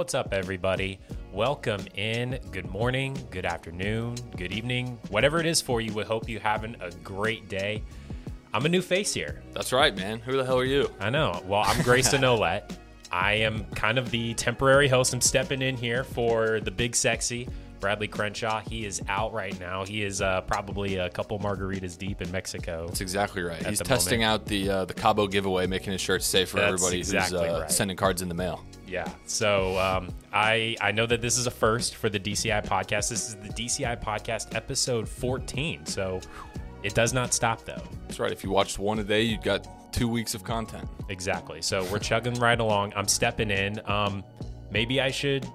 What's up, everybody? Welcome in. Good morning, good afternoon, good evening, whatever it is for you. We hope you're having a great day. I'm a new face here. That's right, man. Who the hell are you? I know. Well, I'm Grayson Olette. I am kind of the temporary host. I'm stepping in here for the big sexy Bradley Crenshaw. He is out right now. He is uh, probably a couple margaritas deep in Mexico. That's exactly right. He's testing moment. out the uh, the Cabo giveaway, making sure it's safe for That's everybody exactly who's uh, right. sending cards in the mail. Yeah. So um, I I know that this is a first for the DCI podcast. This is the DCI podcast episode 14. So it does not stop though. That's right. If you watched one a day, you got two weeks of content. Exactly. So we're chugging right along. I'm stepping in. Um, maybe I should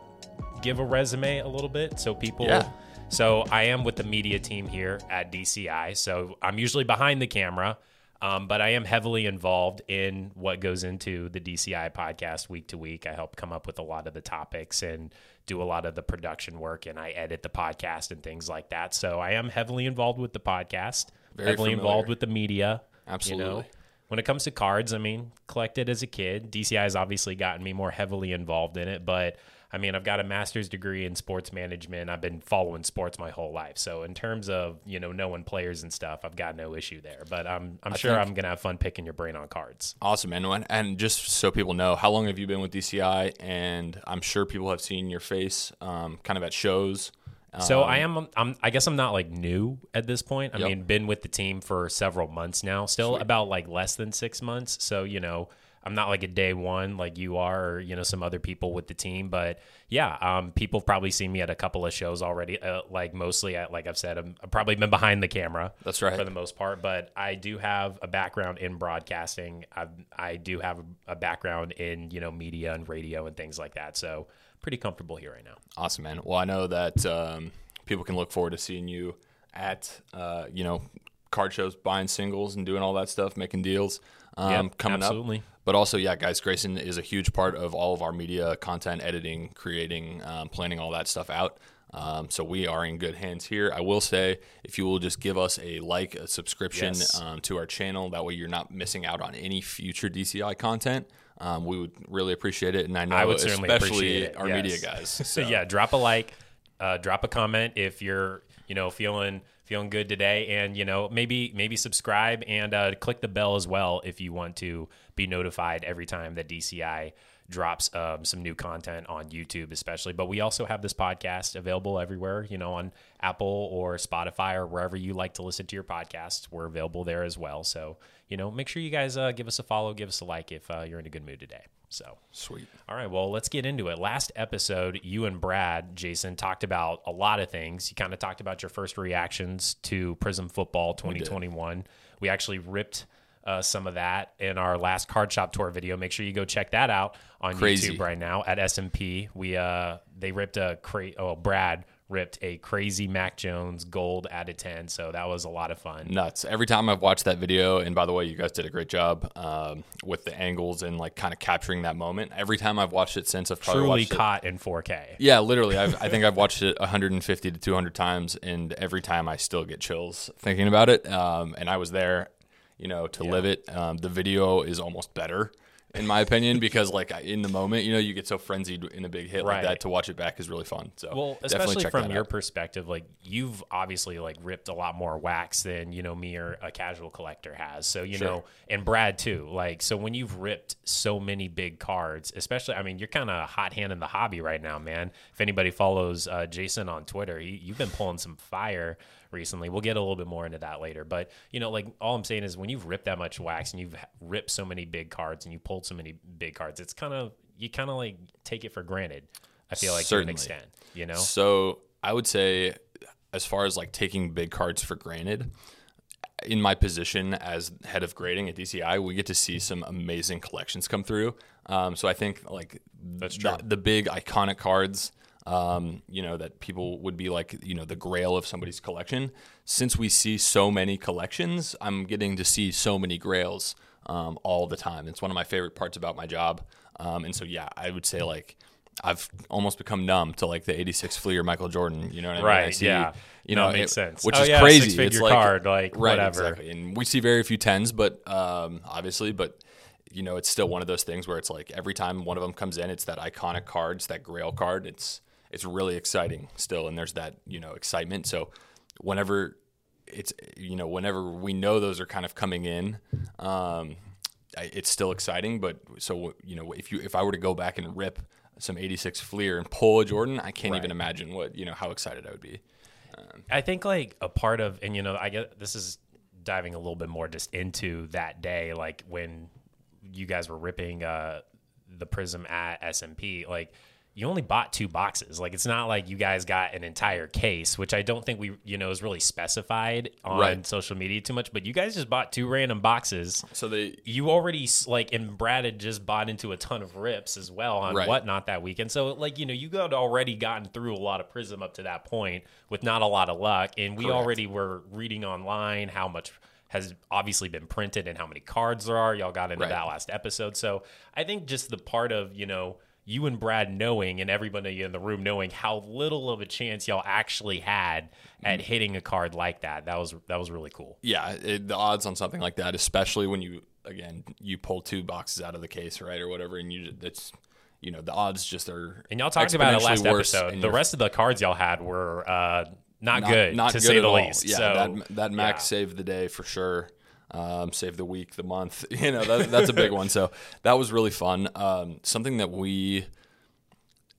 give a resume a little bit so people. Yeah. So I am with the media team here at DCI. So I'm usually behind the camera, um, but I am heavily involved in what goes into the DCI podcast week to week. I help come up with a lot of the topics and do a lot of the production work, and I edit the podcast and things like that. So I am heavily involved with the podcast, Very heavily familiar. involved with the media. You know, Absolutely. when it comes to cards, I mean, collected as a kid. DCI has obviously gotten me more heavily involved in it, but I mean, I've got a master's degree in sports management. I've been following sports my whole life. So in terms of, you know, knowing players and stuff, I've got no issue there. But I'm I'm sure think- I'm gonna have fun picking your brain on cards. Awesome. And- And just so people know, how long have you been with DCI? And I'm sure people have seen your face um, kind of at shows. So Um, I am I'm I guess I'm not like new at this point. I Yep. mean, been with the team for several months now. Still Sweet. about like less than 6 months. So, you know, I'm not like a day one like you are or you know some other people with the team, but yeah, um people have probably seen me at a couple of shows already uh, like mostly at like I've said I'm, I've probably been behind the camera. That's right. For the most part, but I do have a background in broadcasting. I I do have a background in, you know, media and radio and things like that. So, pretty comfortable here right now. Awesome, man. Well, I know that um, people can look forward to seeing you at, uh, you know, card shows, buying singles and doing all that stuff, making deals um, Yep, coming absolutely. up. But also, yeah, guys, Grayson is a huge part of all of our media content, editing, creating, um, planning all that stuff out. Um, so we are in good hands here. I will say, if you will just give us a like, a subscription Yes. um, to our channel, that way you're not missing out on any future DCI content. Um, we would really appreciate it, and I know I would certainly especially appreciate it. our yes. media guys. So So yeah, drop a like, uh, drop a comment if you're you know feeling feeling good today, and you know maybe maybe subscribe and uh, click the bell as well if you want to be notified every time that DCI drops um, some new content on YouTube, especially. But we also have this podcast available everywhere, you know, on Apple or Spotify or wherever you like to listen to your podcast. We're available there as well. So you know, make sure you guys uh, give us a follow, give us a like if uh, you're in a good mood today. So. sweet. All right, well, let's get into it. Last episode, you and Brad, Jason, talked about a lot of things. You kind of talked about your first reactions to Prism Football 2021. We, actually ripped uh, some of that in our last card shop tour video. Make sure you go check that out on Crazy. YouTube right now at SMP. We uh, they ripped a cra- oh Brad ripped a crazy Mac Jones gold out of 10. So that was a lot of fun. nuts. Every time I've watched that video, and by the way, you guys did a great job um, with the angles and like kind of capturing that moment. Every time I've watched it since, I've probably Truly watched it. caught in 4K. Yeah, literally. I've, I think I've watched it 150 to 200 times, and every time I still get chills thinking about it. Um, and I was there, you know, to live it. Um, the video is almost better, in my opinion, because like in the moment, you know, you get so frenzied in a big hit Right. like that. To watch it back is really fun. So Well, especially from your out. perspective, like you've obviously like ripped a lot more wax than you know me or a casual collector has. So you Sure. know, and Brad too. Like so, when you've ripped so many big cards, especially, I mean, you're kind of hot hand in the hobby right now, man. If anybody follows uh, Jason on Twitter, he, you've been pulling some fire recently. We'll get a little bit more into that later. But you know, like all I'm saying is when you've ripped that much wax and you've ripped so many big cards and you pulled so many big cards, it's kind of you kind of like take it for granted. I feel like Certainly. to an extent, you know. So I would say, as far as like taking big cards for granted, in my position as head of grading at DCI, we get to see some amazing collections come through. Um, so I think like That's the- true. the big iconic cards, um, you know, that people would be like, you know, the grail of somebody's collection. Since we see so many collections, I'm getting to see so many grails um, all the time. It's one of my favorite parts about my job. Um, and so, yeah, I would say like I've almost become numb to like the 86 Fleer Michael Jordan. You know what I mean? I Right, see, yeah. You No, know, it makes it- sense. Which Oh, is yeah, crazy. it's like, card, like, right, whatever. Exactly. And we see very few tens, but um, obviously, but you know, it's still one of those things where it's like every time one of them comes in, it's that iconic card, it's that Grail card. It's it's really exciting still, and there's that you know excitement. So whenever it's you know whenever we know those are kind of coming in, um, it's still exciting. But so you know if you if I were to go back and rip some 86 Fleer and pull a Jordan, I can't right. even imagine what you know how excited I would be. Um, I think like a part of and you know I get this is diving a little bit more just into that day, like when you guys were ripping uh, the Prism at SMP, like you only bought two boxes. Like it's not like you guys got an entire case, which I don't think we, you know, is really specified on right. social media too much. But you guys just bought two random boxes. So they, you already like, and Brad had just bought into a ton of rips as well on right. whatnot that weekend. So like, you know, you got already gotten through a lot of Prism up to that point with not a lot of luck, and we Correct. already were reading online how much has obviously been printed and how many cards there are. Y'all got into right. that last episode. So I think just the part of you know you and Brad knowing and everybody in the room knowing how little of a chance y'all actually had at mm-hmm. hitting a card like that. That was that was really cool. Yeah, it, the odds on something like that, especially when you again you pull two boxes out of the case, right, or whatever, and you it's you know the odds just are. And y'all talked about it last episode. The rest of the cards y'all had were uh, not, not, good, not to good say the all. least. Yeah, so, that that Mac yeah. saved the day for sure um, save the week, the month. You know, that, that's a big one. So that was really fun. Um, something that we,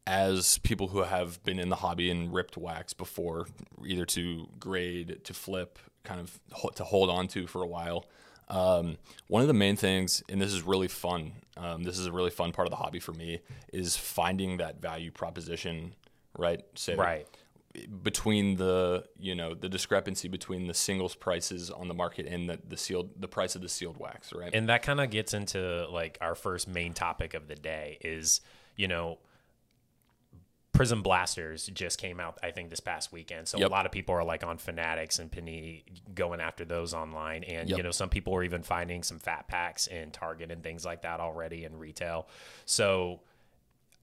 as people who have been in the hobby and ripped wax before, either to grade, to flip, kind of to hold on to for a while. Um, one of the main things, and this is really fun, um, this is a really fun part of the hobby for me, is finding that value proposition, right? Say, right between the you know the discrepancy between the singles prices on the market and the, the sealed the price of the sealed wax right and that kind of gets into like our first main topic of the day is you know prism blasters just came out i think this past weekend so yep. a lot of people are like on fanatics and panini going after those online and yep. you know some people are even finding some fat packs in target and things like that already in retail so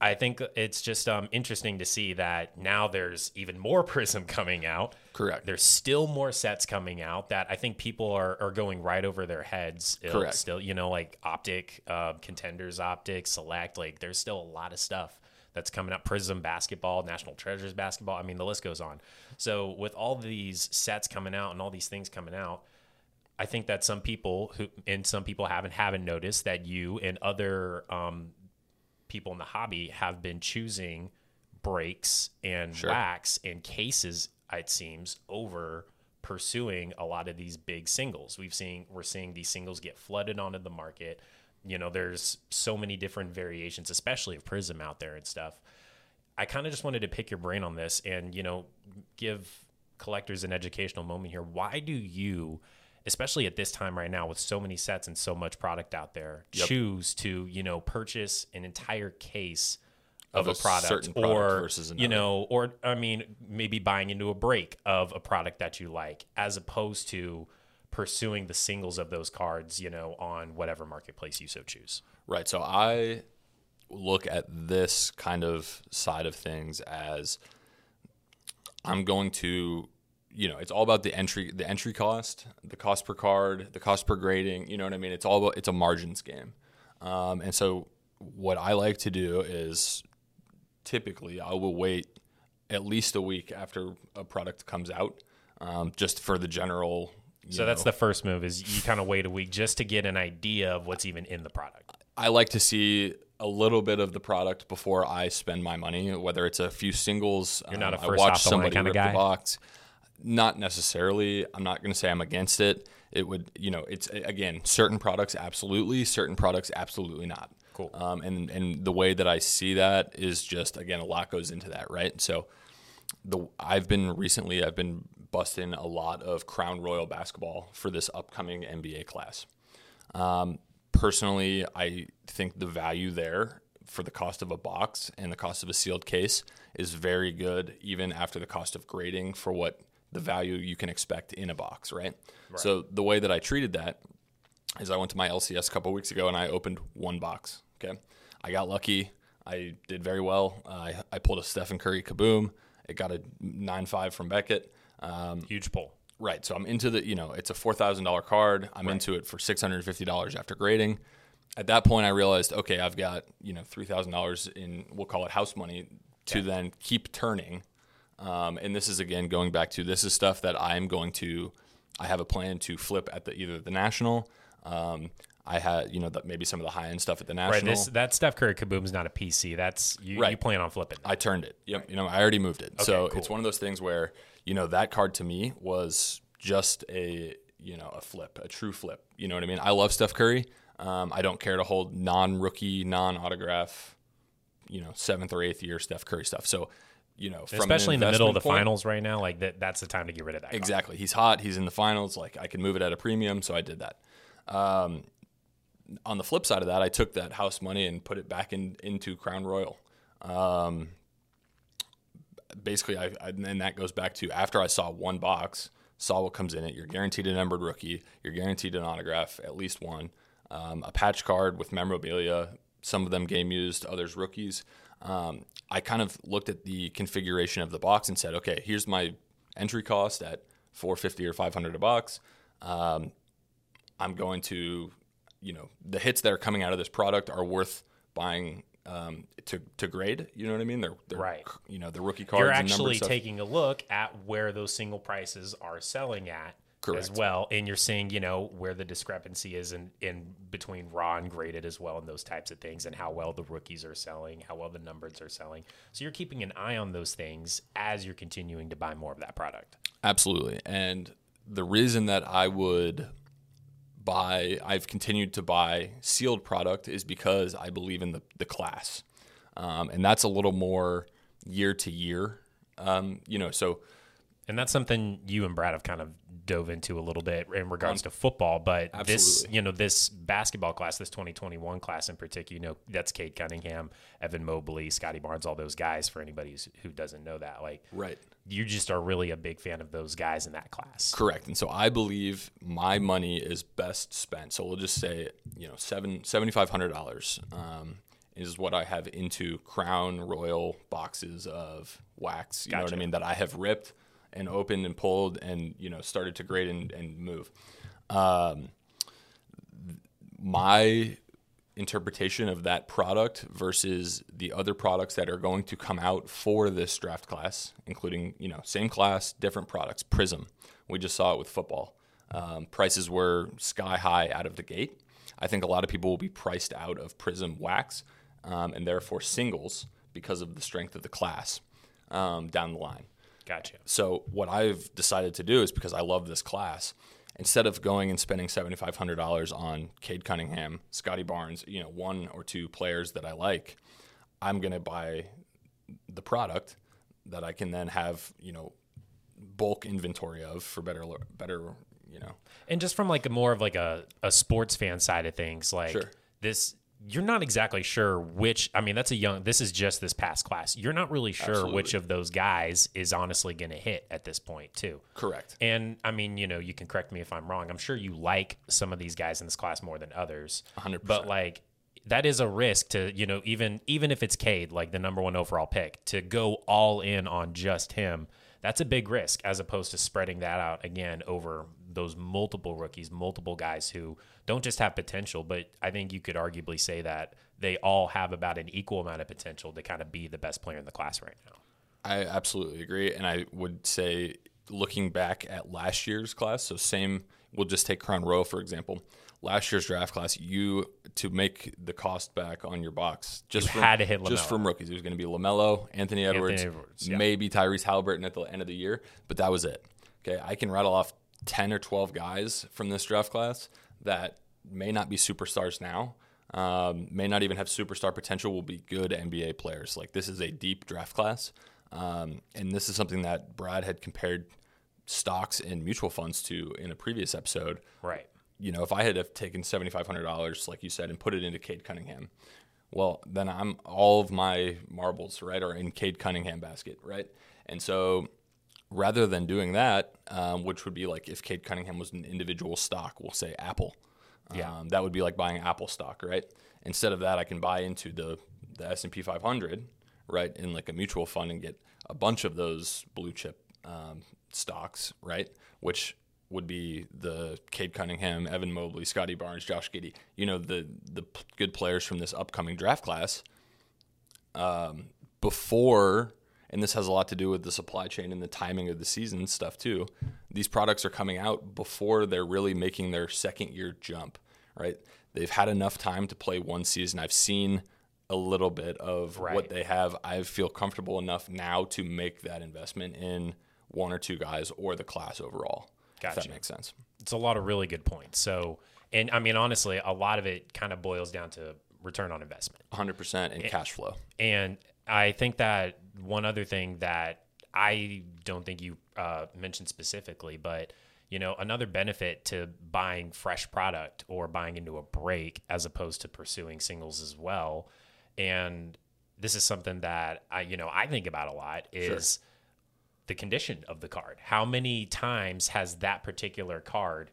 I think it's just um, interesting to see that now there's even more Prism coming out. Correct. There's still more sets coming out that I think people are, are going right over their heads. Correct. Still, you know, like Optic, uh, Contenders Optic, Select. Like, there's still a lot of stuff that's coming up. Prism basketball, National Treasures basketball. I mean, the list goes on. So with all these sets coming out and all these things coming out, I think that some people who and some people haven't haven't noticed that you and other um, people in the hobby have been choosing breaks and sure. wax and cases it seems over pursuing a lot of these big singles. We've seen we're seeing these singles get flooded onto the market. You know there's so many different variations especially of prism out there and stuff. I kind of just wanted to pick your brain on this and you know give collectors an educational moment here. Why do you especially at this time right now with so many sets and so much product out there, yep. choose to you know purchase an entire case of, of a, a, product, product or versus another. you know, or I mean, maybe buying into a break of a product that you like, as opposed to pursuing the singles of those cards, you know, on whatever marketplace you so choose. Right. So I look at this kind of side of things as I'm going to you know, it's all about the entry, the entry cost, the cost per card, the cost per grading. You know what I mean? It's all about it's a margins game. Um, and so, what I like to do is typically I will wait at least a week after a product comes out, um, just for the general. So that's the first move is you kind of wait a week just to get an idea of what's even in the product. I like to see a little bit of the product before I spend my money, whether it's a few singles. You're not um, a first I watch somebody kind of guy. The box. Not necessarily. I'm not going to say I'm against it. It would, you know, it's again certain products absolutely, certain products absolutely not. Cool. Um, and and the way that I see that is just again a lot goes into that, right? So the I've been recently I've been busting a lot of Crown Royal basketball for this upcoming NBA class. Um, personally, I think the value there for the cost of a box and the cost of a sealed case is very good, even after the cost of grading for what the value you can expect in a box, right? right? So the way that I treated that is I went to my LCS a couple weeks ago and I opened one box. Okay, I got lucky. I did very well. Uh, I, I pulled a Stephen Curry kaboom. It got a nine five from Beckett. Um, Huge pull. Right. So I'm into the you know it's a four thousand dollar card. I'm right. into it for six hundred and fifty dollars after grading. at that point, I realized, okay, I've got you know three thousand dollars in we'll call it house money to Yeah. then keep turning. Um, and this is again going back to this is stuff that I'm going to. I have a plan to flip at the either the national. Um, I had you know the, maybe some of the high end stuff at the national. Right. This that Steph Curry Kaboom's not a PC. That's you. You plan on flipping. I turned it. Yep. You know, I already moved it. so cool. it's one of those things where, you know, that card to me was just a, you know, a flip, a true flip. You know what I mean? I love Steph Curry. Um, I don't care to hold non rookie, non autograph, you know, seventh or eighth year Steph Curry stuff. So, you know, Especially in the middle of the point- finals right now, like that. That's the time to get rid of that. Exactly. He's hot. He's in the finals. Like I can move it at a premium, so I did that. Um, on the flip side of that, I took that house money and put it back in into Crown Royal. Um, basically, I, I and that goes back to after I saw one box, saw what comes in it. You're guaranteed a numbered rookie. You're guaranteed an autograph, at least one, um, a patch card with memorabilia. Some of them game used, others rookies. Um, I kind of looked at the configuration of the box and said, okay, here's my entry cost at 450 or 500 a box. Um, I'm going to, you know, the hits that are coming out of this product are worth buying um, to to grade. You know what I mean? They're, they're Right. You know, the rookie cards. You're actually taking a look at where those single prices are selling at as well, and you're seeing, you know, where the discrepancy is in, in between raw and graded as well, and those types of things, and how well the rookies are selling, how well the numbers are selling. So you're keeping an eye on those things as you're continuing to buy more of that product. Absolutely. And the reason that I would buy, I've continued to buy sealed product is because I believe in the, the class. Um, and that's a little more year to year. Um, you know, so And that's something you and Brad have kind of dove into a little bit in regards to football. But this, you know, this basketball class, this 2021 class in particular, you know, that's Cade Cunningham, Evan Mobley, Scottie Barnes, all those guys. For anybody who's, who doesn't know that, like, right. you just are really a big fan of those guys in that class. Correct. And so I believe my money is best spent. So we'll just say, you know, seven seventy five hundred dollars um, is what I have into Crown Royal boxes of wax. You know what I mean? That I have ripped and opened and pulled and you know started to grade and, and move. Um, my interpretation of that product versus the other products that are going to come out for this draft class, including you know same class, different products. Prism, we just saw it with football. Um, prices were sky high out of the gate. I think a lot of people will be priced out of Prism wax um, and therefore singles because of the strength of the class um, down the line. Gotcha. So what I've decided to do is because I love this class, instead of going and spending seventy five hundred dollars on Cade Cunningham, Scottie Barnes, you know, one or two players that I like, I'm gonna buy the product that I can then have, you know, bulk inventory of for better better, you know. And just from like a more of like a, a sports fan side of things, like Sure. this, you're not exactly sure which. I mean, that's a young. This is just this past class. You're not really sure Absolutely. which of those guys is honestly going to hit at this point, too. Correct. And I mean, you know, you can correct me if I'm wrong. I'm sure you like some of these guys in this class more than others. 100%. But like that is a risk to, you know, even even if it's Cade, like the number one overall pick, to go all in on just him, that's a big risk as opposed to spreading that out again over those multiple rookies, multiple guys who don't just have potential, but I think you could arguably say that they all have about an equal amount of potential to kind of be the best player in the class right now. I absolutely agree, and I would say, looking back at last year's class, so same. We'll just take Crown Row for example. Last year's draft class, you to make the cost back on your box just You from, had to hit just from rookies. It was going to be Lamelo, Anthony Edwards, Edwards, yeah. maybe Tyrese Halliburton at the end of the year, but that was it. Okay, I can rattle off ten or twelve guys from this draft class that may not be superstars now, um, may not even have superstar potential, will be good NBA players. Like this is a deep draft class, um, and this is something that Brad had compared stocks and mutual funds to in a previous episode. Right. You know, if I had have taken seventy five hundred dollars, like you said, and put it into Cade Cunningham, well, then I'm all of my marbles right are in Cade Cunningham basket, right? And so rather than doing that, um, which would be like if Cade Cunningham was an individual stock, we'll say Apple. Yeah. Um, that would be like buying Apple stock, right? Instead of that, I can buy into the the S and P 500, right, in like a mutual fund and get a bunch of those blue chip um, stocks, right? Which would be the Cade Cunningham, Evan Mobley, Scottie Barnes, Josh Giddey. You know the the p- good players from this upcoming draft class. Um, before, and this has a lot to do with the supply chain and the timing of the season stuff too. These products are coming out before they're really making their second year jump. Right? They've had enough time to play one season. I've seen a little bit of Right. what they have. I feel comfortable enough now to make that investment in one or two guys or the class overall. If that makes sense. it's a lot of really good points. So, and I mean, honestly, a lot of it kind of boils down to return on investment. 100% in cash flow. And I think that one other thing that I don't think you uh, mentioned specifically, but you know, another benefit to buying fresh product or buying into a break as opposed to pursuing singles as well. And this is something that I, you know, I think about a lot is the condition of the card. How many times has that particular card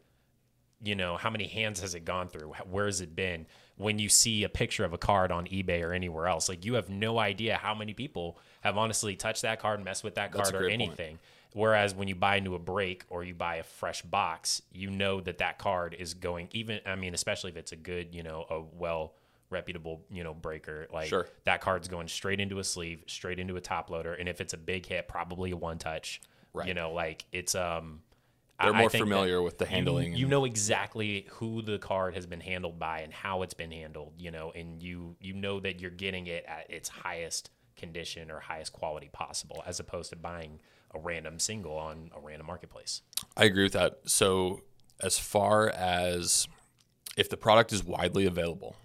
you know, how many hands has it gone through? Where has it been? When you see a picture of a card on eBay or anywhere else, like you have no idea how many people have honestly touched that card, messed with that That's card, or great point. anything. Whereas when you buy into a break or you buy a fresh box, you know that that card is going. Even I mean, especially if it's a good, you know, a well reputable, you know, breaker. Like Sure. that card's going straight into a sleeve, straight into a top loader, and if it's a big hit, probably a one touch. Right. You know, like it's um. They're more familiar with the handling. you, you know exactly who the card has been handled by and how it's been handled you know and you you know that you're getting it at its highest condition or highest quality possible as opposed to buying a random single on a random marketplace I agree with that. So, as far as if the product is widely available,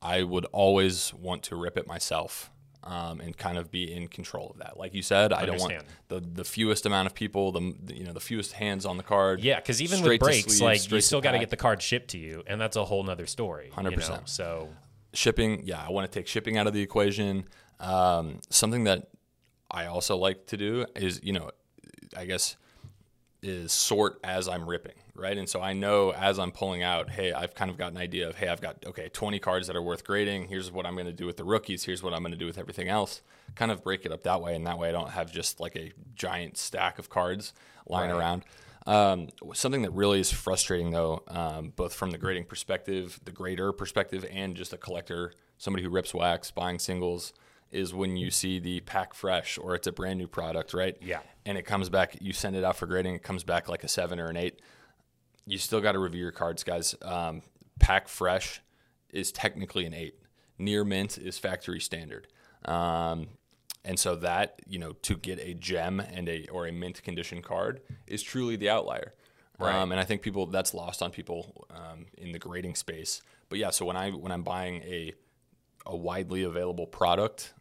I would always want to rip it myself um, and kind of be in control of that. Like you said, I don't want the, the fewest amount of people, the the, you know the fewest hands on the card. yeah because even with breaks like you still got to get the card shipped to you and that's a whole nother story you know? 100%. so shipping yeah i want to take shipping out of the equation um, something that i also like to do is you know i guess is sort as i'm ripping right? And so i know as i'm pulling out hey i've kind of got an idea of hey i've got okay 20 cards that are worth grading. Here's what i'm going to do with the rookies. Here's what i'm going to do with everything else. Kind of break it up that way. And that way i don't have just like a giant stack of cards lying Right. around. Um, something that really is frustrating, though, um, both from the grading perspective, the grader perspective, and just a collector, somebody who rips wax, buying singles, is when you see the pack fresh or it's a brand new product, right? Yeah. And it comes back, you send it out for grading, it comes back like a seven or an eight. You still got to review your cards, guys. Um, pack fresh is technically an eight. Near mint is factory standard. Um, and so that, you know, to get a gem and a or a mint condition card is truly the outlier. Right. Um, and I think people that's lost on people um, in the grading space. But yeah, so when I when I'm buying a a widely available product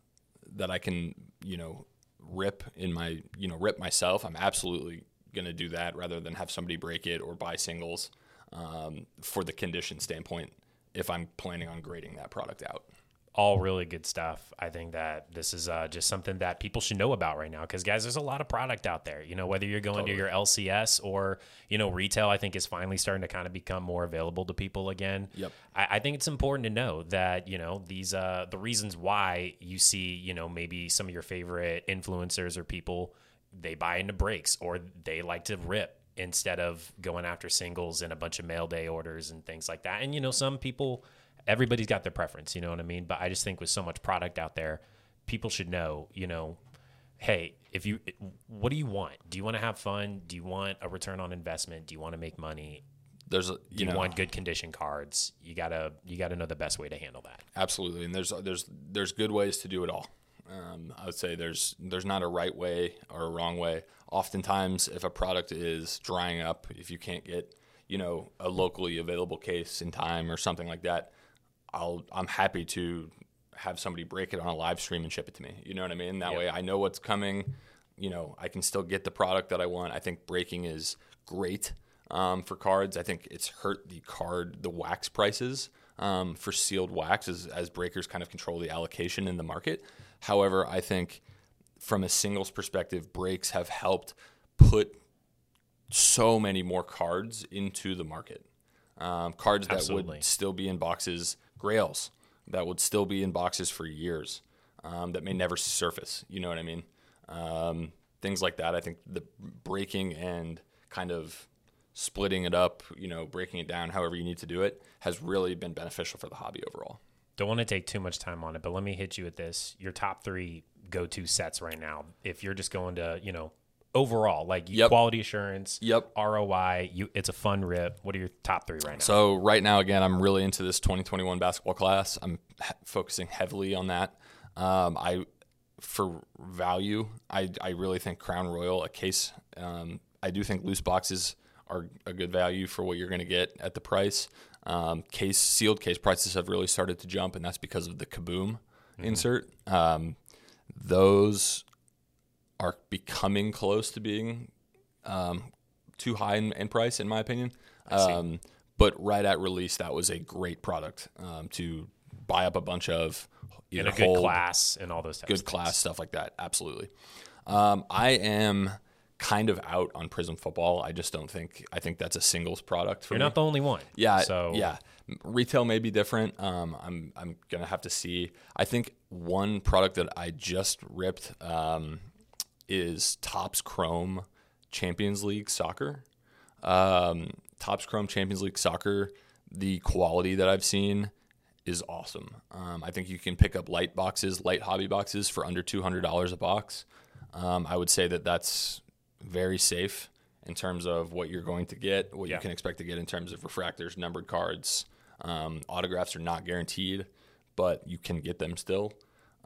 that I can, you know, rip in my, you know, rip myself, I'm absolutely going to do that rather than have somebody break it or buy singles um, for the condition standpoint if I'm planning on grading that product out. All really good stuff. I think that this is uh, just something that people should know about right now because, guys, there's a lot of product out there. You know, whether you're going to your LCS or, you know, retail, I think is finally starting to kind of become more available to people again. Yep. I, I think it's important to know that, you know, these, uh, the reasons why you see, you know, maybe some of your favorite influencers or people, they buy into breaks or they like to rip instead of going after singles and a bunch of mail day orders and things like that. And, you know, some people, everybody's got their preference, you know what I mean? But I just think with so much product out there, people should know, you know, hey, if you, what do you want? Do you want to have fun? Do you want a return on investment? Do you want to make money? There's a, you you, know, want good condition cards? You gotta, you gotta know the best way to handle that. Absolutely, and there's there's there's good ways to do it all. Um, I would say there's there's not a right way or a wrong way. Oftentimes, if a product is drying up, if you can't get you know a locally available case in time or something like that, I'll I'm happy to have somebody break it on a live stream and ship it to me. You know what I mean? That Yep. way, I know what's coming. You know, I can still get the product that I want. I think breaking is great um, for cards. I think it's hurt the card, the wax prices um, for sealed wax as, as breakers kind of control the allocation in the market. However, I think from a singles perspective, breaks have helped put so many more cards into the market. Um, cards that would still be in boxes, grails that would still be in boxes for years um, that may never surface. You know what I mean? Um, things like that. I think the breaking and kind of splitting it up, you know, breaking it down however you need to do it has really been beneficial for the hobby overall. Don't want to take too much time on it, but let me hit you with this. Your top three go to sets right now. If you're just going to, you know, overall, like Yep. quality assurance, Yep. ROI, you it's a fun rip. What are your top three right now? So right now, again, I'm really into this 2021 basketball class. I'm focusing heavily on that. Um, I, for value, I, I really think Crown Royal, a case. Um, I do think loose boxes are a good value for what you're going to get at the price. Um, case sealed case prices have really started to jump, and that's because of the Kaboom insert. Um, those are becoming close to being um, too high in, in price, in my opinion. Um, but right at release, that was a great product um, to buy up a bunch of. in a good hold, class and all those types good class stuff like that. Absolutely. Um, I am kind of out on Prism football. I just don't think. I think that's a singles product for You're me. not the only one. Yeah, So yeah, retail may be different. Um, I'm I'm gonna have to see. I think one product that I just ripped um, is Topps Chrome Champions League Soccer. Um, Topps Chrome Champions League Soccer. The quality that I've seen is awesome. Um, I think you can pick up light boxes, light hobby boxes for under two hundred dollars a box. Um, I would say that that's very safe in terms of what you're going to get, what Yeah. you can expect to get in terms of refractors, numbered cards. Um, autographs are not guaranteed, but you can get them still.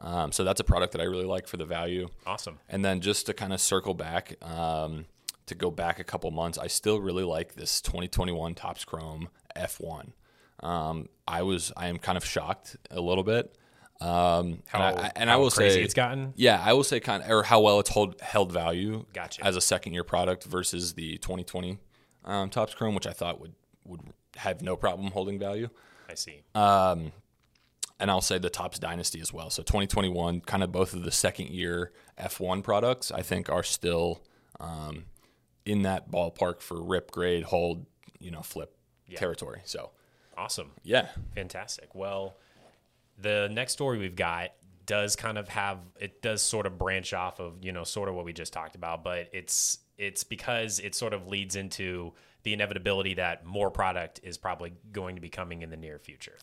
Um, so that's a product that I really like for the value. awesome. And then just to kind of circle back, um, to go back a couple months, I still really like this 2021 Topps Chrome F1. Um, I was, I am kind of shocked a little bit. Um, How, and I, and I will crazy say it's gotten. yeah, I will say kind of, or how well it's hold, held value Gotcha. as a second year product versus the 2020 um, Topps Chrome, which I thought would would have no problem holding value. I see. Um, and I'll say the Topps Dynasty as well. So 2021, kind of both of the second year F1 products, I think are still um, in that ballpark for rip grade, hold, you know, flip territory. So awesome. yeah, Fantastic. Well, the next story we've got does kind of have it does sort of branch off of you know sort of what we just talked about, but it's it's because it sort of leads into the inevitability that more product is probably going to be coming in the near future.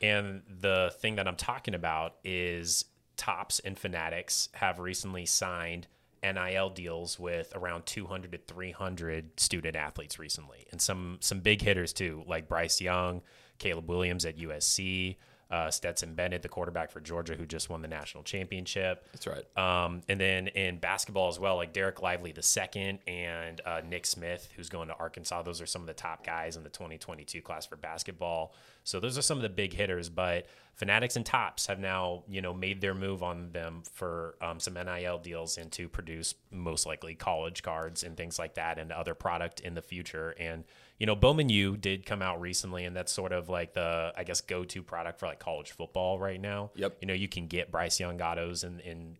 And the thing that I'm talking about is Topps and Fanatics have recently signed NIL deals with around 200 to 300 student athletes recently, and some some big hitters too, like Bryce Young, Caleb Williams at USC, uh, Stetson Bennett, the quarterback for Georgia, who just won the national championship. that's right. Um, and then in basketball as well, like Dereck Lively the second and uh, Nick Smith, who's going to Arkansas. Those are some of the top guys in the 2022 class for basketball. So those are some of the big hitters. But Fanatics and Topps have now, you know, made their move on them for um, some NIL deals and to produce most likely college cards and things like that and other product in the future. And you know, Bowman U did come out recently, and that's sort of like the I guess go to product for like college football right now. Yep. You know, you can get Bryce Young autos and in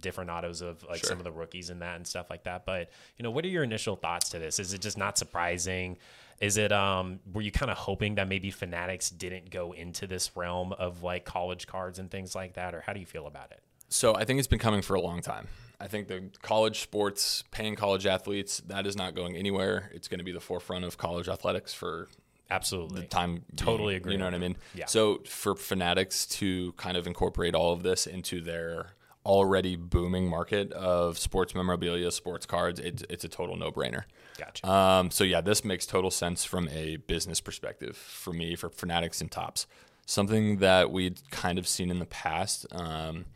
different autos of like Sure. some of the rookies and that and stuff like that. But you know, what are your initial thoughts to this? Is it just not surprising? Is it um were you kind of hoping that maybe Fanatics didn't go into this realm of like college cards and things like that, or how do you feel about it? So I think it's been coming for a long time. I think the college sports, paying college athletes, that is not going anywhere. It's going to be the forefront of college athletics for Absolutely. The time. being, Totally agree You know what I mean? Yeah. So for fanatics to kind of incorporate all of this into their already booming market of sports memorabilia, sports cards, it's, it's a total no brainer. Gotcha. Um, so yeah, this makes total sense from a business perspective for me, for Fanatics and Topps. Something that we'd kind of seen in the past, um,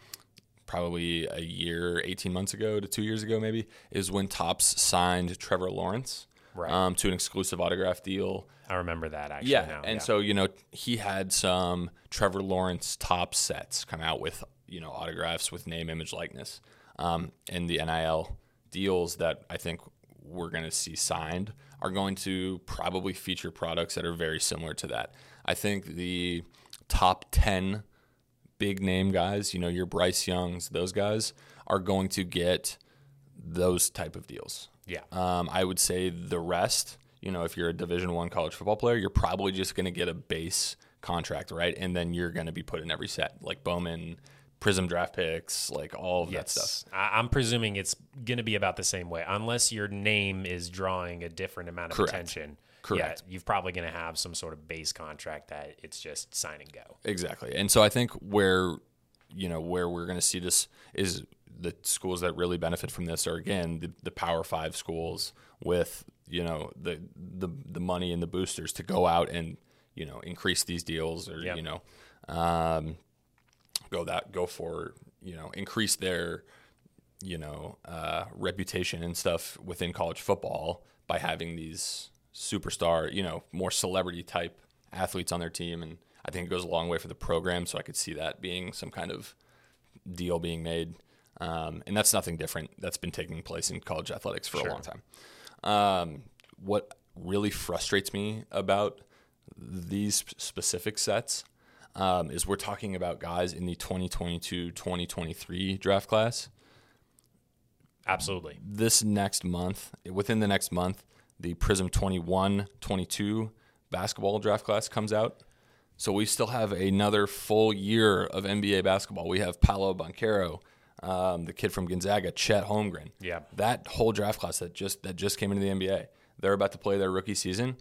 probably a year, 18 months ago to two years ago, maybe, is when Topps signed Trevor Lawrence Right. um, to an exclusive autograph deal. I remember that actually. Yeah, now. and yeah. so you know he had some Trevor Lawrence top sets come out with you know autographs with name, image, likeness, um, and the NIL deals that I think we're going to see signed are going to probably feature products that are very similar to that. I think the top ten big name guys, you know your Bryce Youngs, those guys are going to get those type of deals. yeah. Um, I would say the rest, you know, if you're a Division One college football player, you're probably just going to get a base contract, right? And then you're going to be put in every set, like Bowman, Prism draft picks, like all of that stuff. I, I'm presuming it's going to be about the same way, unless your name is drawing a different amount of Correct. attention. Correct. Yeah, you're probably going to have some sort of base contract that it's just sign and go. Exactly. And so I think where you know where we're going to see this is the schools that really benefit from this are again the, the Power Five schools with you know the the the money and the boosters to go out and you know increase these deals or Yep. you know um, go that go for you know increase their you know uh, reputation and stuff within college football by having these superstar you know more celebrity type athletes on their team. And I think it goes a long way for the program. So I could see that being some kind of deal being made. Um, and that's nothing different. That's been taking place in college athletics for a long time. Um, what really frustrates me about these specific sets um, is we're talking about guys in the 2022-2023 draft class. Absolutely. This next month, within the next month, the Prism 21-22 basketball draft class comes out. So we still have another full year of NBA basketball. We have Paolo Banchero, um, the kid from Gonzaga, Chet Holmgren. Yeah. that whole draft class that just that just came into the NBA. They're about to play their rookie season.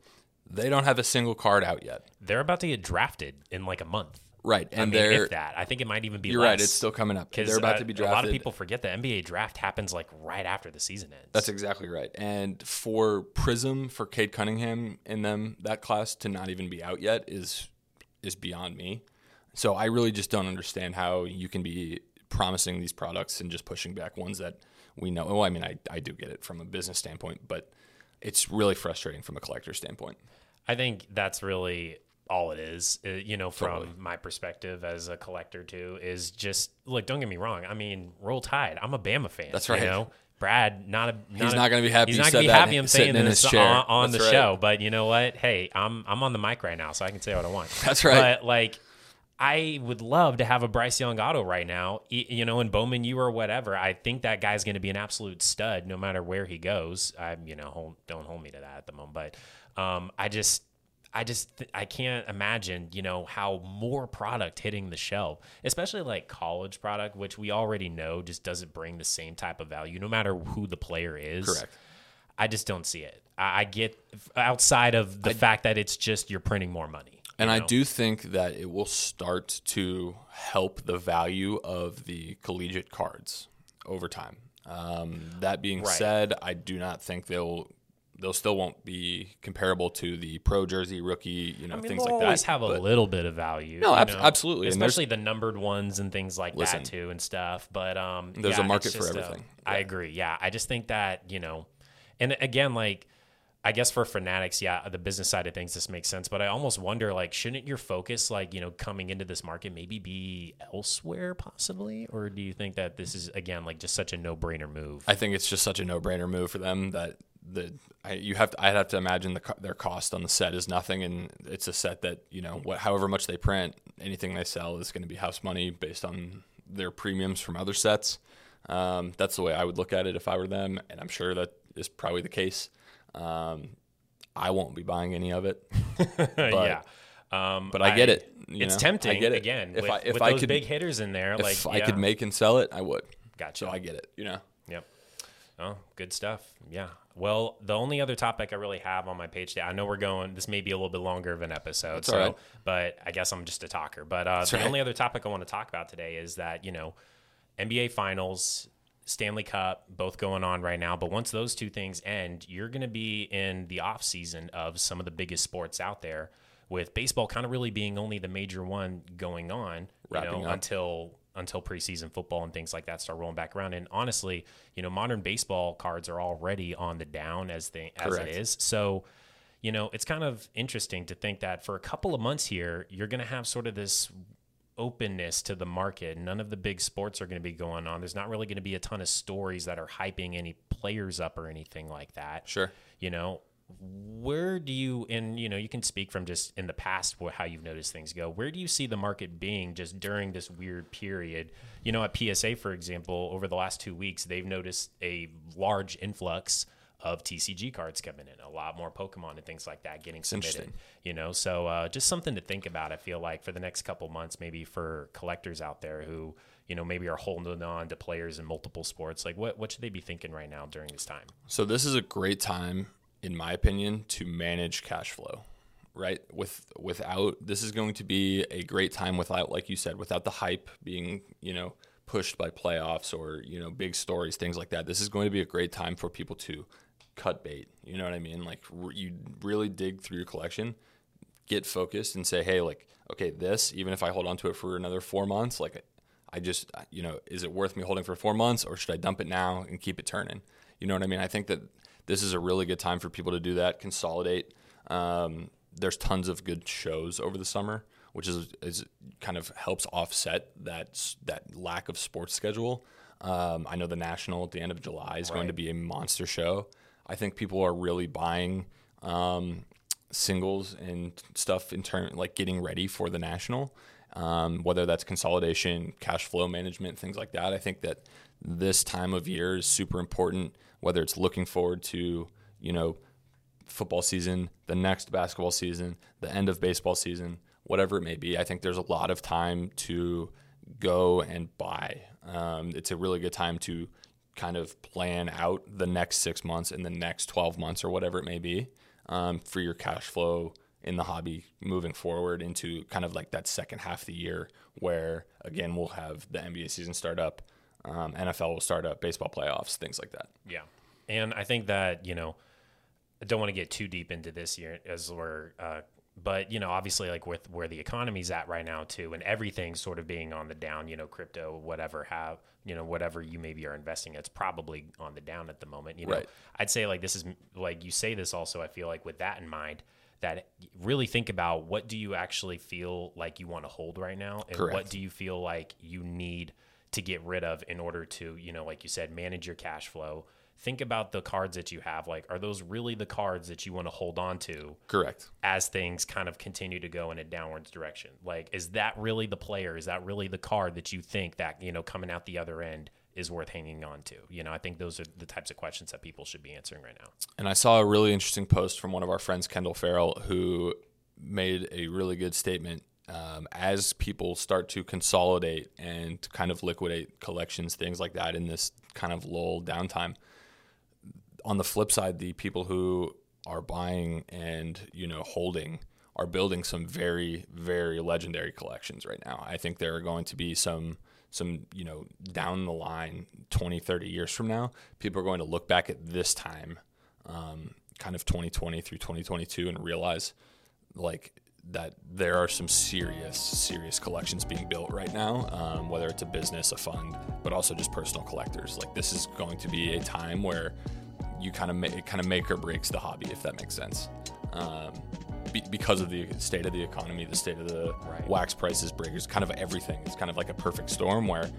They don't have a single card out yet. They're about to get drafted in like a month. Right, I and mean, they're that. I think it might even be you're less. right. It's still coming up. They're about uh, to be drafted. A lot of people forget the NBA draft happens like right after the season ends. That's exactly right. And for Prism, for Cade Cunningham in them, that class to not even be out yet is is beyond me. So I really just don't understand how you can be promising these products and just pushing back ones that we know. Well, I mean, I, I do get it from a business standpoint, but it's really frustrating from a collector standpoint. I think that's really all it is. Uh, you know, from Totally. my perspective as a collector too, is just look. Don't get me wrong. I mean, roll tide. I'm a Bama fan. That's right. You know, Brad, not a. Not He's a- not gonna be happy He's not gonna be happy. I'm saying in this his chair. on, on the right. show, but you know what? Hey, I'm I'm on the mic right now, so I can say what I want. That's right. But like. I would love to have a Bryce Young auto right now, you know, in Bowman U or whatever. I think that guy's going to be an absolute stud no matter where he goes. I, you know, hold, don't hold me to that at the moment, but um, I just, I just, th- I can't imagine, you know, how more product hitting the shelf, especially like college product, which we already know just doesn't bring the same type of value, no matter who the player is. Correct. I just don't see it. I, I get outside of the fact that it's just you're printing more money. And you I do think that it will start to help the value of the collegiate cards over time. Um, that being Right. said, I do not think they'll they'll still won't be comparable to the pro jersey rookie, you know, I mean, things like that. always have a but- little bit of value. No, ab- absolutely. Especially the numbered ones and things like Listen. that too and stuff. But um, There's yeah, a market for just, uh, everything. I agree. Yeah, I just think that you know, and again, like. I guess for fanatics, yeah, the business side of things, this makes sense. But I almost wonder, like, shouldn't your focus, like, you know, coming into this market, maybe be elsewhere, possibly, or do you think that this is again like just such a no-brainer move? I think it's just such a no-brainer move for them that the I, you have to, I'd have to imagine the, their cost on the set is nothing, and it's a set that you know what, however much they print, anything they sell is going to be house money based on their premiums from other sets. Um, that's the way I would look at it if I were them, and I'm sure that is probably the case. Um, I won't be buying any of it, yeah. Um, but I get it. you it's know? tempting I get it. again If with, I if with I those could big hitters in there. if like I could make and sell it, I would. Gotcha. So I get it. You know. Yep. Oh, good stuff. Yeah. Well, the only other topic I really have on my page today, I know we're going, this may be a little bit longer of an episode. so, all right. but I guess I'm just a talker. But uh, the right. only other topic I want to talk about today is that, you know, NBA Finals, Stanley Cup, both going on right now. But once those two things end, you're going to be in the off season of some of the biggest sports out there, with baseball kind of really being only the major one going on, you Wrapping know, up. until until preseason football and things like that start rolling back around. And honestly, you know, modern baseball cards are already on the down as they as Correct. it is. So, you know, it's kind of interesting to think that for a couple of months here, you're going to have sort of this openness to the market. None of the big sports are going to be going on. There's not really going to be a ton of stories that are hyping any players up or anything like that. Sure. You know, where do you and you know you can speak from just in the past how you've noticed things go where do you see the market being just during this weird period you know at psa for example over the last two weeks they've noticed a large influx of TCG cards coming in, a lot more Pokemon and things like that getting submitted. You know, so uh, just something to think about. I feel like for the next couple months, maybe for collectors out there who you know maybe are holding on to players in multiple sports, like what what should they be thinking right now during this time? So this is a great time, in my opinion, to manage cash flow. Right? With without this is going to be a great time without, like you said, without the hype being, you know, pushed by playoffs or, you know, big stories, things like that. This is going to be a great time for people to cut bait. You know what I mean? Like r- you really dig through your collection, get focused and say, hey, like, okay, this, even if I hold on to it for another four months, like I just, you know, is it worth me holding for four months or should I dump it now and keep it turning? You know what I mean? I think that this is a really good time for people to do that, consolidate. Um, there's tons of good shows over the summer, which is, is kind of helps offset that that lack of sports schedule. Um, I know the National at the end of July is going to be a monster show. I think people are really buying um, singles and stuff in turn, like getting ready for the National. Um, whether that's consolidation, cash flow management, things like that. I think that this time of year is super important. Whether it's looking forward to, you know, football season, the next basketball season, the end of baseball season, whatever it may be. I think there's a lot of time to go and buy. Um, it's a really good time to kind of plan out the next six months and the next 12 months or whatever it may be um, for your cash flow in the hobby moving forward into kind of like that second half of the year where, again, we'll have the NBA season start up, um, NFL will start up, baseball playoffs, things like that. Yeah. And I think that, you know, I don't want to get too deep into this year as we're, uh, but, you know, obviously, like with where the economy's at right now, too, and everything sort of being on the down, you know, crypto, whatever, have, you know, whatever you maybe are investing, it's probably on the down at the moment. You know, Right. I'd say like this is like you say this also, I feel like with that in mind, that really think about what do you actually feel like you want to hold right now and what do you feel like you need to get rid of in order to you know like you said manage your cash flow. Think about the cards that you have. Like are those really the cards that you want to hold on to Correct. as things kind of continue to go in a downwards direction? Like is that really the player? Is that really the card that you think that you know coming out the other end is worth hanging on to? You know i think those are the types of questions that people should be answering right now. And I saw a really interesting post from one of our friends, Kendall Farrell, who made a really good statement. Um, as people start to consolidate and kind of liquidate collections, things like that, in this kind of lull downtime, on the flip side, the people who are buying and you know holding are building some very very legendary collections right now. I think there are going to be some some you know down the line 20 30 years from now people are going to look back at this time um, kind of 2020 through 2022 and realize like that there are some serious serious collections being built right now um, whether it's a business a fund but also just personal collectors like this is going to be a time where you kind of make it kind of make or breaks the hobby if that makes sense um, be, because of the state of the economy the state of the Right. wax prices breakers kind of everything it's kind of like a perfect storm where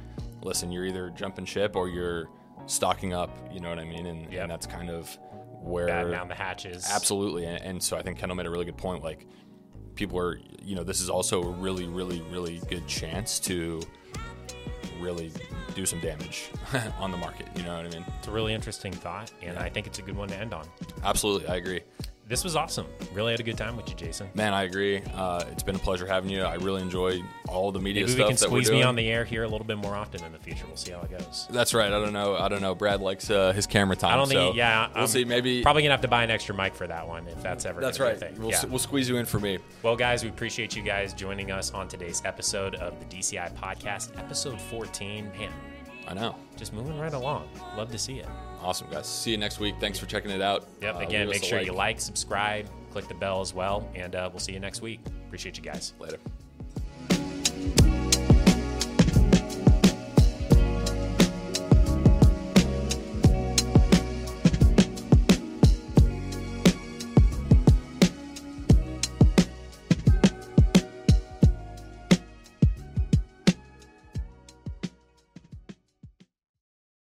listen you're either jumping ship or you're stocking up you know what i mean and, Yep. and that's kind of where batten down the hatches Absolutely, and, and so I think Kendall made a really good point. Like, people are, you know, this is also a really, really, really good chance to really do some damage on the market. You know what I mean? it's a really interesting thought and i think it's a good one to end on Absolutely, I agree. This was awesome really had a good time with you jason Man, I agree. Uh, it's been a pleasure having you. I really enjoy all the media Maybe we stuff can that we're squeeze doing. me on the air here a little bit more often in the future. We'll see how it goes. That's right. I don't know. I don't know. Brad likes uh, his camera time. I don't think, so yeah, we'll I'm see. Maybe probably gonna have to buy an extra mic for that one if that's ever. that's right. Be a thing. We'll, yeah. we'll squeeze you in for me. well, guys, we appreciate you guys joining us on today's episode of the DCI podcast, episode 14. Man, I know. just moving right along. Love to see it. Awesome, guys. See you next week. Thanks for checking it out. Yep. Uh, Again, make sure you like, subscribe, click the bell as well, and uh, we'll see you next week. Appreciate you guys. Later.